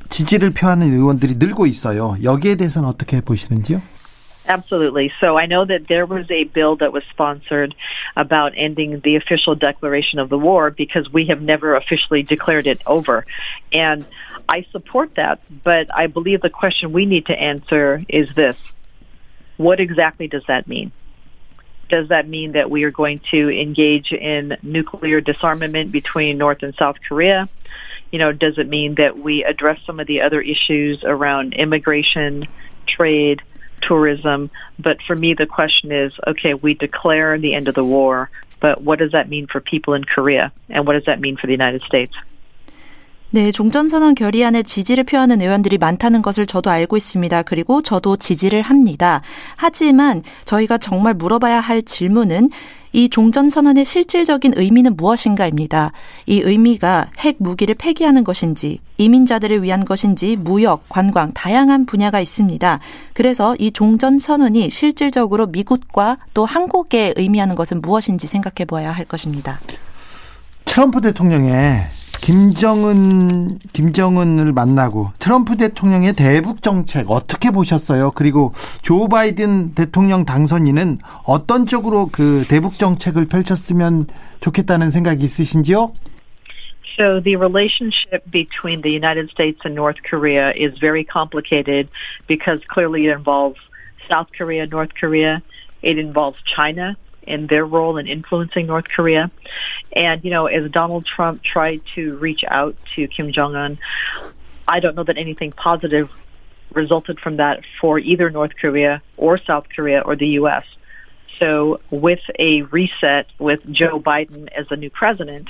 A: 지지를 표하는 의원들이 늘고 있어요. 여기에 대해서는 어떻게 보시는지요?
D: Absolutely. So I know that there was a bill that was sponsored about ending the official declaration of the war because we have never officially declared it over. And I support that, but I believe the question we need to answer is this. What exactly does that mean? Does that mean that we are going to engage in nuclear disarmament between North and South Korea? You know, does it mean that we address some of the other issues around immigration, trade, tourism? But for me, the question is, okay, we declare the end of the war, but what does that mean for people in Korea? And what does that mean for the United States?
C: 네, 종전선언 결의안에 지지를 표하는 의원들이 많다는 것을 저도 알고 있습니다. 그리고 저도 지지를 합니다. 하지만 저희가 정말 물어봐야 할 질문은 이 종전선언의 실질적인 의미는 무엇인가입니다. 이 의미가 핵 무기를 폐기하는 것인지, 이민자들을 위한 것인지, 무역, 관광, 다양한 분야가 있습니다. 그래서 이 종전선언이 실질적으로 미국과 또 한국에 의미하는 것은 무엇인지 생각해 보아야 할 것입니다.
A: 트럼프 대통령의 김정은 김정은을 만나고 트럼프 대통령의 대북 정책 어떻게 보셨어요? 그리고 조 바이든 대통령 당선인은 어떤 쪽으로 그 대북 정책을 펼쳤으면 좋겠다는 생각이 있으신지요?
D: So the relationship between the United States and North Korea is very complicated because clearly it involves South Korea, North Korea, it involves China, and their role in influencing North Korea. And, you know, as Donald Trump tried to reach out to Kim Jong un, I don't know that anything positive resulted from that for either North Korea or South Korea or the U.S. So, with a reset with Joe Biden as the new president,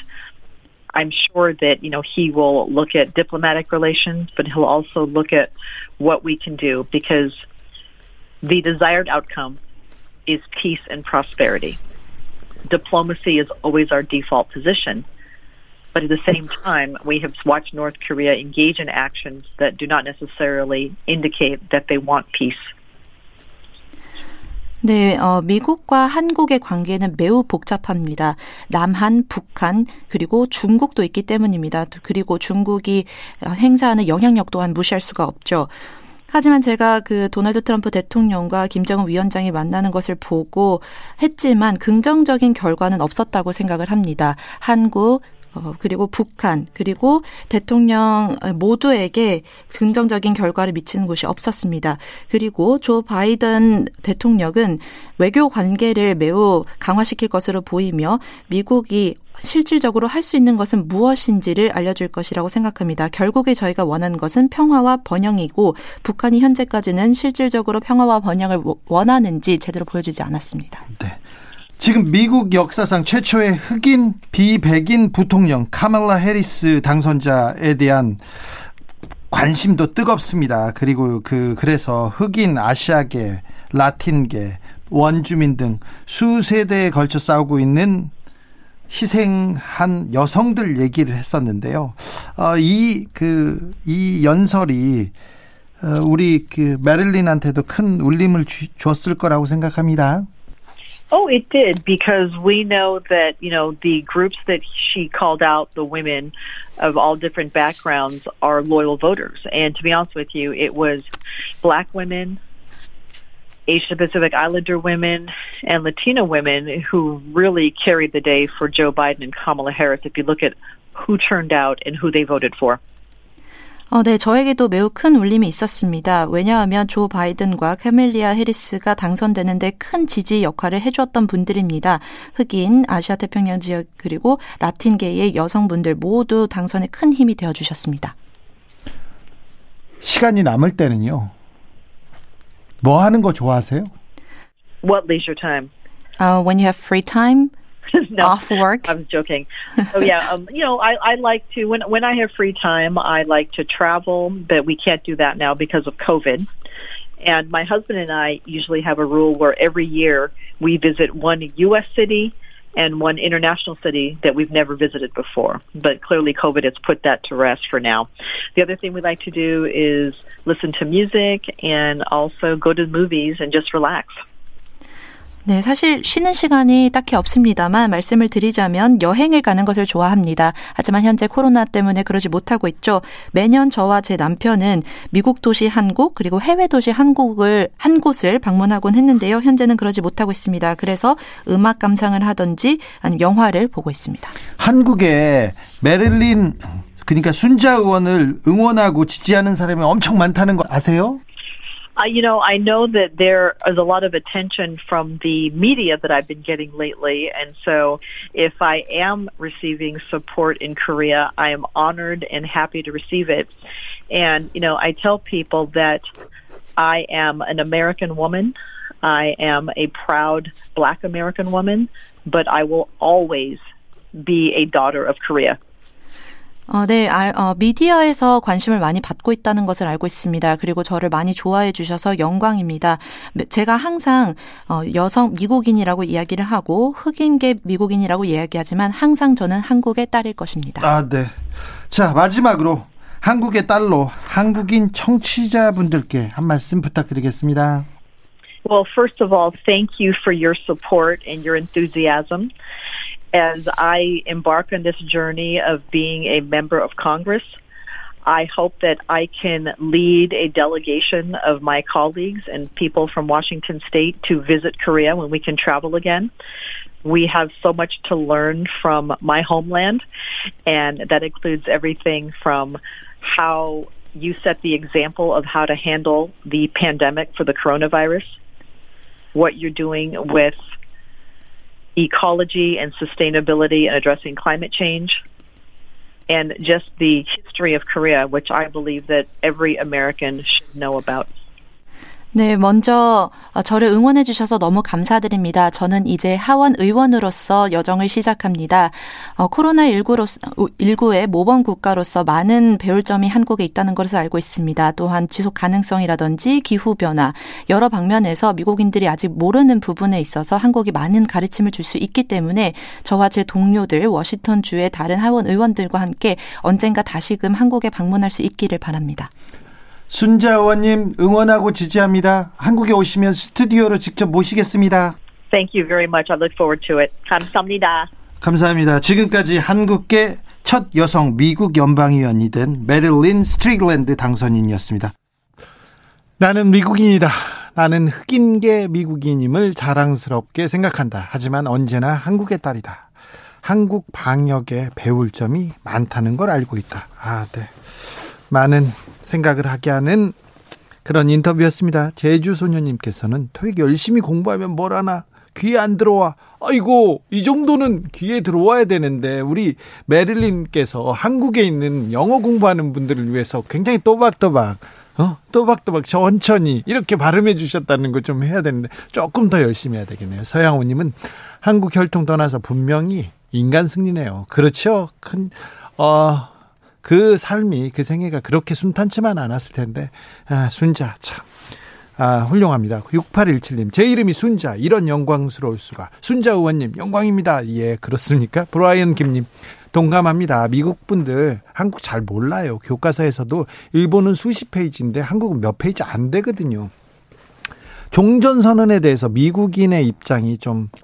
D: I'm sure that you know he will look at diplomatic relations, but he'll also look at what we can do because the desired outcome is peace and prosperity. Diplomacy is always our default position. But at the same time, we have watched North Korea engage in actions that do not necessarily indicate that they want peace.
C: 네, 어, 미국과 한국의 관계는 매우 복잡합니다. 남한, 북한, 그리고 중국도 있기 때문입니다. 그리고 중국이 행사하는 영향력 또한 무시할 수가 없죠. 하지만 제가 그 도널드 트럼프 대통령과 김정은 위원장이 만나는 것을 보고 했지만 긍정적인 결과는 없었다고 생각을 합니다. 한국, 어, 그리고 북한, 그리고 대통령 모두에게 긍정적인 결과를 미치는 곳이 없었습니다. 그리고 조 바이든 대통령은 외교 관계를 매우 강화시킬 것으로 보이며 미국이 실질적으로 할 수 있는 것은 무엇인지를 알려줄 것이라고 생각합니다. 결국에 저희가 원하는 것은 평화와 번영이고 북한이 현재까지는 실질적으로 평화와 번영을 원하는지 제대로 보여주지 않았습니다.
A: 네. 지금 미국 역사상 최초의 흑인 비백인 부통령 카말라 해리스 당선자에 대한 관심도 뜨겁습니다. 그리고 그 그래서 흑인 아시아계, 라틴계, 원주민 등 수세대에 걸쳐 싸우고 있는 희생한 여성들 얘기를 했었는데요. 어, 이, 그, 이 연설이, 어, 우리 그 메릴린한테도 큰 울림을 주, 줬을 거라고 생각합니다.
D: Oh, it did because we know that, you know, the groups that she called out, the women of all different backgrounds are loyal voters. And to be honest with you, it was black women, Asia Pacific Islander women and Latina women who really carried the day for Joe Biden and Kamala Harris if you look at who turned out and who they voted for.
C: 어, 네, 저에게도 매우 큰 울림이 있었습니다. 왜냐하면 조 바이든과 카멜리아 해리스가 당선되는데 큰 지지 역할을 해주었던 분들입니다. 흑인, 아시아 태평양 지역 그리고 라틴계의 여성분들 모두 당선에 큰 힘이 되어 주셨습니다.
A: 시간이 남을 때는요. 뭐 하는 거 좋아하세요?
D: What leisure time?
C: Uh, when you have free time, [LAUGHS]
D: no,
C: off work.
D: I'm joking. So yeah, um, you know, I, I like to when when I have free time, I like to travel, but we can't do that now because of COVID. And my husband and I usually have a rule where every year we visit one U.S. city and one international city that we've never visited before. But clearly COVID has put that to rest for now. The other thing we like to do is listen to music and also go to movies and just relax.
C: 네, 사실 쉬는 시간이 딱히 없습니다만 말씀을 드리자면 여행을 가는 것을 좋아합니다. 하지만 현재 코로나 때문에 그러지 못하고 있죠. 매년 저와 제 남편은 미국 도시 한 곳 그리고 해외 도시 한 곳을 한 곳을 방문하곤 했는데요. 현재는 그러지 못하고 있습니다. 그래서 음악 감상을 하든지 아니면 영화를 보고 있습니다.
A: 한국에 메릴린 그러니까 순자 의원을 응원하고 지지하는 사람이 엄청 많다는 거 아세요?
D: Uh, you know, I know that there is a lot of attention from the media that I've been getting lately. And so if I am receiving support in Korea, I am honored and happy to receive it. And, you know, I tell people that I am an American woman. I am a proud black American woman, but I will always be a daughter of Korea.
C: 어, 네, 아, 어, 미디어에서 관심을 많이 받고 있다는 것을 알고 있습니다. 그리고 저를 많이 좋아해 주셔서 영광입니다. 제가 항상 어, 여성 미국인이라고 이야기를 하고 흑인계 미국인이라고 이야기하지만 항상 저는 한국의 딸일 것입니다.
A: 아, 네. 자, 마지막으로 한국의 딸로 한국인 청취자분들께 한 말씀 부탁드리겠습니다.
D: Well, first of all, thank you for your support and your enthusiasm. As I embark on this journey of being a member of Congress, I hope that I can lead a delegation of my colleagues and people from Washington State to visit Korea when we can travel again. We have so much to learn from my homeland, and that includes everything from how you set the example of how to handle the pandemic for the coronavirus, what you're doing with ecology and sustainability and addressing climate change, and just the history of Korea, which I believe that every American should know about.
C: 네, 먼저 어, 저를 응원해 주셔서 너무 감사드립니다. 저는 이제 하원 의원으로서 여정을 시작합니다. 어, 코로나19로, 19의 모범 국가로서 많은 배울 점이 한국에 있다는 것을 알고 있습니다. 또한 지속 가능성이라든지 기후 변화, 여러 방면에서 미국인들이 아직 모르는 부분에 있어서 한국이 많은 가르침을 줄 수 있기 때문에 저와 제 동료들, 워싱턴 주의 다른 하원 의원들과 함께 언젠가 다시금 한국에 방문할 수 있기를 바랍니다.
A: 순자 의원님 응원하고 지지합니다. 한국에 오시면 스튜디오로 직접 모시겠습니다.
D: Thank you very much. I look forward to it. 감사합니다.
A: 감사합니다. 지금까지 한국계 첫 여성 미국 연방의원이 된 메릴린 스트릭랜드 당선인이었습니다. 나는 미국인이다. 나는 흑인계 미국인임을 자랑스럽게 생각한다. 하지만 언제나 한국의 딸이다. 한국 방역에 배울 점이 많다는 걸 알고 있다. 아, 네. 많은 생각을 하게 하는 그런 인터뷰였습니다. 제주 소녀님께서는 토익 열심히 공부하면 뭘 하나 귀에 안 들어와. 아이고, 이 정도는 귀에 들어와야 되는데, 우리 메릴린께서 한국에 있는 영어 공부하는 분들을 위해서 굉장히 또박또박, 어? 또박또박 천천히 이렇게 발음해 주셨다는 거 좀 해야 되는데, 조금 더 열심히 해야 되겠네요. 서양호님은 한국 혈통 떠나서 분명히 인간 승리네요. 그렇죠? 큰, 어, 그 삶이 그 생애가 그렇게 순탄치만 않았을 텐데 아, 순자 참 아, 훌륭합니다. 6817님, 제 이름이 순자, 이런 영광스러울 수가. 순자 의원님, 영광입니다. 예, 그렇습니까? 브라이언 김님, 동감합니다. 미국 분들 한국 잘 몰라요. 교과서에서도 일본은 수십 페이지인데 한국은 몇 페이지 안 되거든요. 종전선언에 대해서 미국인의 입장이 좀 어,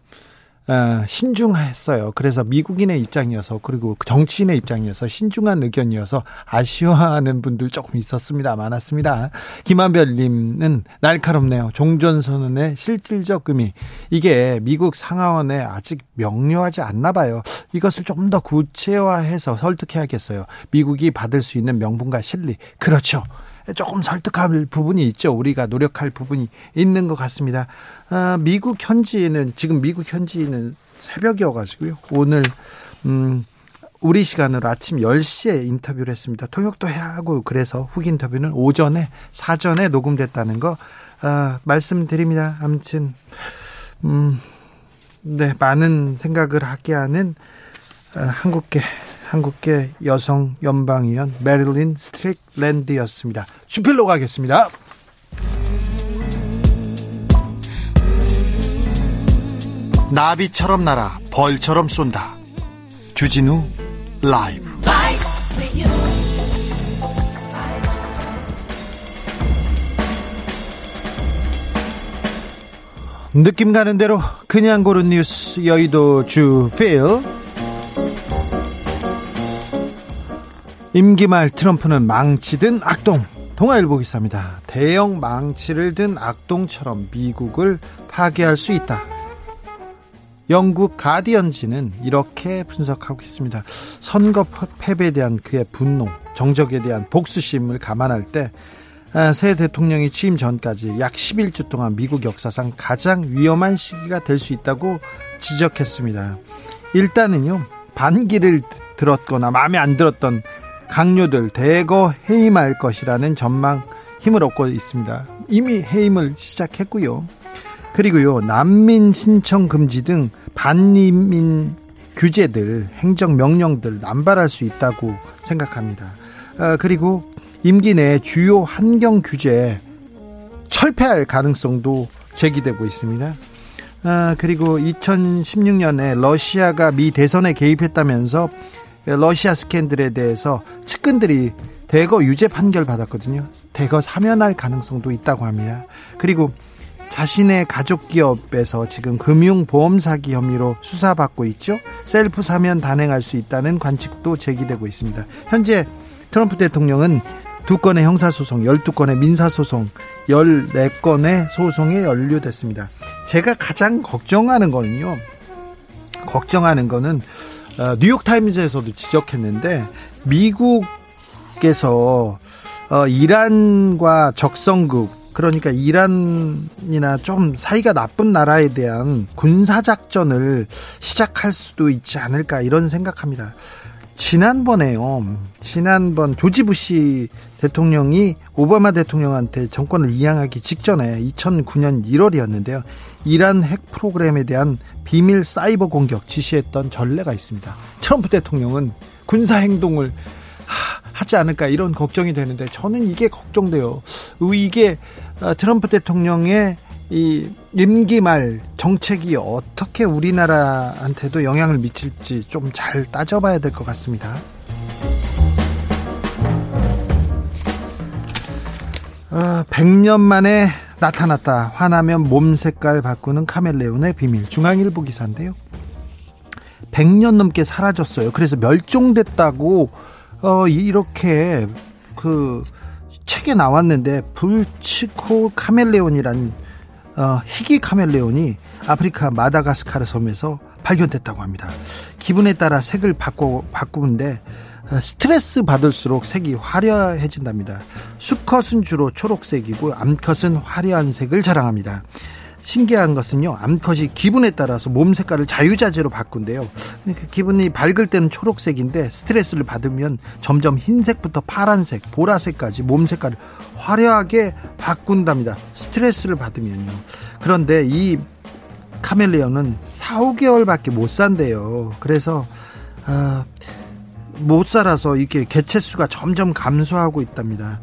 A: 신중했어요. 그래서 미국인의 입장이어서 그리고 정치인의 입장이어서 신중한 의견이어서 아쉬워하는 분들 조금 있었습니다. 많았습니다. 김한별님은 날카롭네요. 종전선언의 실질적 의미 이게 미국 상하원에 아직 명료하지 않나 봐요. 이것을 좀 더 구체화해서 설득해야겠어요. 미국이 받을 수 있는 명분과 실리 그렇죠. 조금 설득할 부분이 있죠. 우리가 노력할 부분이 있는 것 같습니다. 아, 미국 현지는 지금 미국 현지는 새벽이어가지고요. 오늘 음. 우리 시간으로 아침 10시에 인터뷰를 했습니다. 통역도 해야 하고 그래서 후 인터뷰는 오전에 사전에 녹음됐다는 거 아, 말씀드립니다. 아무튼 음, 네 많은 생각을 하게 하는 아, 한국계 한국계 여성 연방의원 메릴린 스트릭랜드였습니다. 주필로 가겠습니다. 나비처럼 날아 벌처럼 쏜다. 주진우 라이브. 느낌 가는 대로 그냥 고른 뉴스 여의도 주필 임기 말 트럼프는 망치든 악동 동아일보 기사입니다. 대형 망치를 든 악동처럼 미국을 파괴할 수 있다. 영국 가디언지는 이렇게 분석하고 있습니다. 선거 패배에 대한 그의 분노, 정적에 대한 복수심을 감안할 때 새 대통령이 취임 전까지 약 11주 동안 미국 역사상 가장 위험한 시기가 될 수 있다고 지적했습니다. 일단은요 반기를 들었거나 마음에 안 들었던 강요들 대거 해임할 것이라는 전망 힘을 얻고 있습니다. 이미 해임을 시작했고요. 그리고요, 난민 신청 금지 등 반민민 규제들, 행정 명령들 남발할 수 있다고 생각합니다. 어, 그리고 임기 내 주요 환경 규제 철폐할 가능성도 제기되고 있습니다. 아, 그리고 2016년에 러시아가 미 대선에 개입했다면서 러시아 스캔들에 대해서 측근들이 대거 유죄 판결 받았거든요. 대거 사면할 가능성도 있다고 합니다. 그리고 자신의 가족 기업에서 지금 금융보험 사기 혐의로 수사받고 있죠. 셀프 사면 단행할 수 있다는 관측도 제기되고 있습니다. 현재 트럼프 대통령은 두 건의 형사소송, 12건의 민사소송, 14건의 소송에 연루됐습니다. 제가 가장 걱정하는 거는요. 걱정하는 거는 어, 뉴욕타임즈에서도 지적했는데 미국에서 어, 이란과 적성국 그러니까 이란이나 좀 사이가 나쁜 나라에 대한 군사 작전을 시작할 수도 있지 않을까 이런 생각합니다. 지난번에요. 지난번 조지 부시 대통령이 오바마 대통령한테 정권을 이양하기 직전에 2009년 1월이었는데요. 이란 핵 프로그램에 대한 비밀 사이버 공격 지시했던 전례가 있습니다. 트럼프 대통령은 군사 행동을 하지 않을까 이런 걱정이 되는데 저는 이게 걱정돼요. 이게 어, 트럼프 대통령의 이 임기 말 정책이 어떻게 우리나라한테도 영향을 미칠지 좀 잘 따져봐야 될 것 같습니다. 어, 100년 만에 나타났다. 화나면 몸 색깔 바꾸는 카멜레온의 비밀. 중앙일보 기사인데요. 100년 넘게 사라졌어요. 그래서 멸종됐다고 어, 이렇게 그 책에 나왔는데 불치코 카멜레온이란 어, 희귀 카멜레온이 아프리카 마다가스카르 섬에서 발견됐다고 합니다. 기분에 따라 색을 바꿔 바꾸는데 어, 스트레스 받을수록 색이 화려해진답니다. 수컷은 주로 초록색이고 암컷은 화려한 색을 자랑합니다. 신기한 것은요, 암컷이 기분에 따라서 몸 색깔을 자유자재로 바꾼대요. 그러니까 기분이 밝을 때는 초록색인데 스트레스를 받으면 점점 흰색부터 파란색, 보라색까지 몸 색깔을 화려하게 바꾼답니다. 스트레스를 받으면요. 그런데 이 카멜레온은 4, 5개월밖에 못 산대요. 그래서, 아, 못 살아서 이렇게 개체 수가 점점 감소하고 있답니다.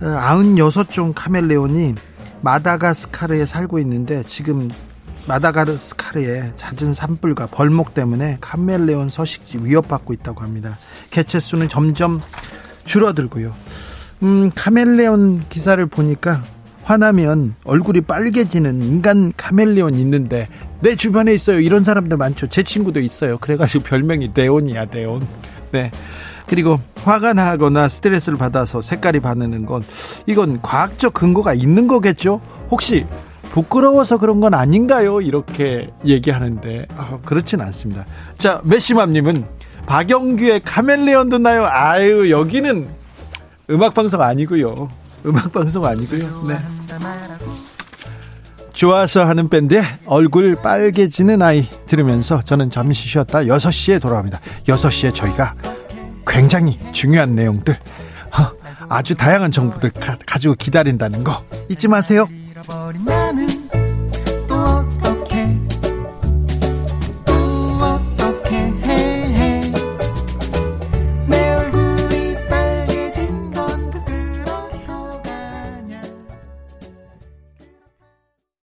A: 96종 어, 카멜레온이 마다가스카르에 살고 있는데 지금 마다가스카르의 잦은 산불과 벌목 때문에 카멜레온 서식지 위협받고 있다고 합니다. 개체 수는 점점 줄어들고요. 음, 카멜레온 기사를 보니까 화나면 얼굴이 빨개지는 인간 카멜레온 있는데 내 주변에 있어요. 이런 사람들 많죠. 제 친구도 있어요. 그래가지고 [LAUGHS] 별명이 레온이야, 레온. 네. 그리고 화가 나거나 스트레스를 받아서 색깔이 바르는 건 이건 과학적 근거가 있는 거겠죠? 혹시 부끄러워서 그런 건 아닌가요? 이렇게 얘기하는데 아, 그렇진 않습니다. 자, 메시맘님은 박영규의 카멜레온 듣나요? 아유 여기는 음악 방송 아니고요. 음악 방송 아니고요. 네. 좋아서 하는 밴드의 얼굴 빨개지는 아이 들으면서 저는 잠시 쉬었다 6시에 돌아옵니다. 6시에 저희가 굉장히 중요한 내용들 아주 다양한 정보들 가, 지고 기다린다는 거 잊지 마세요.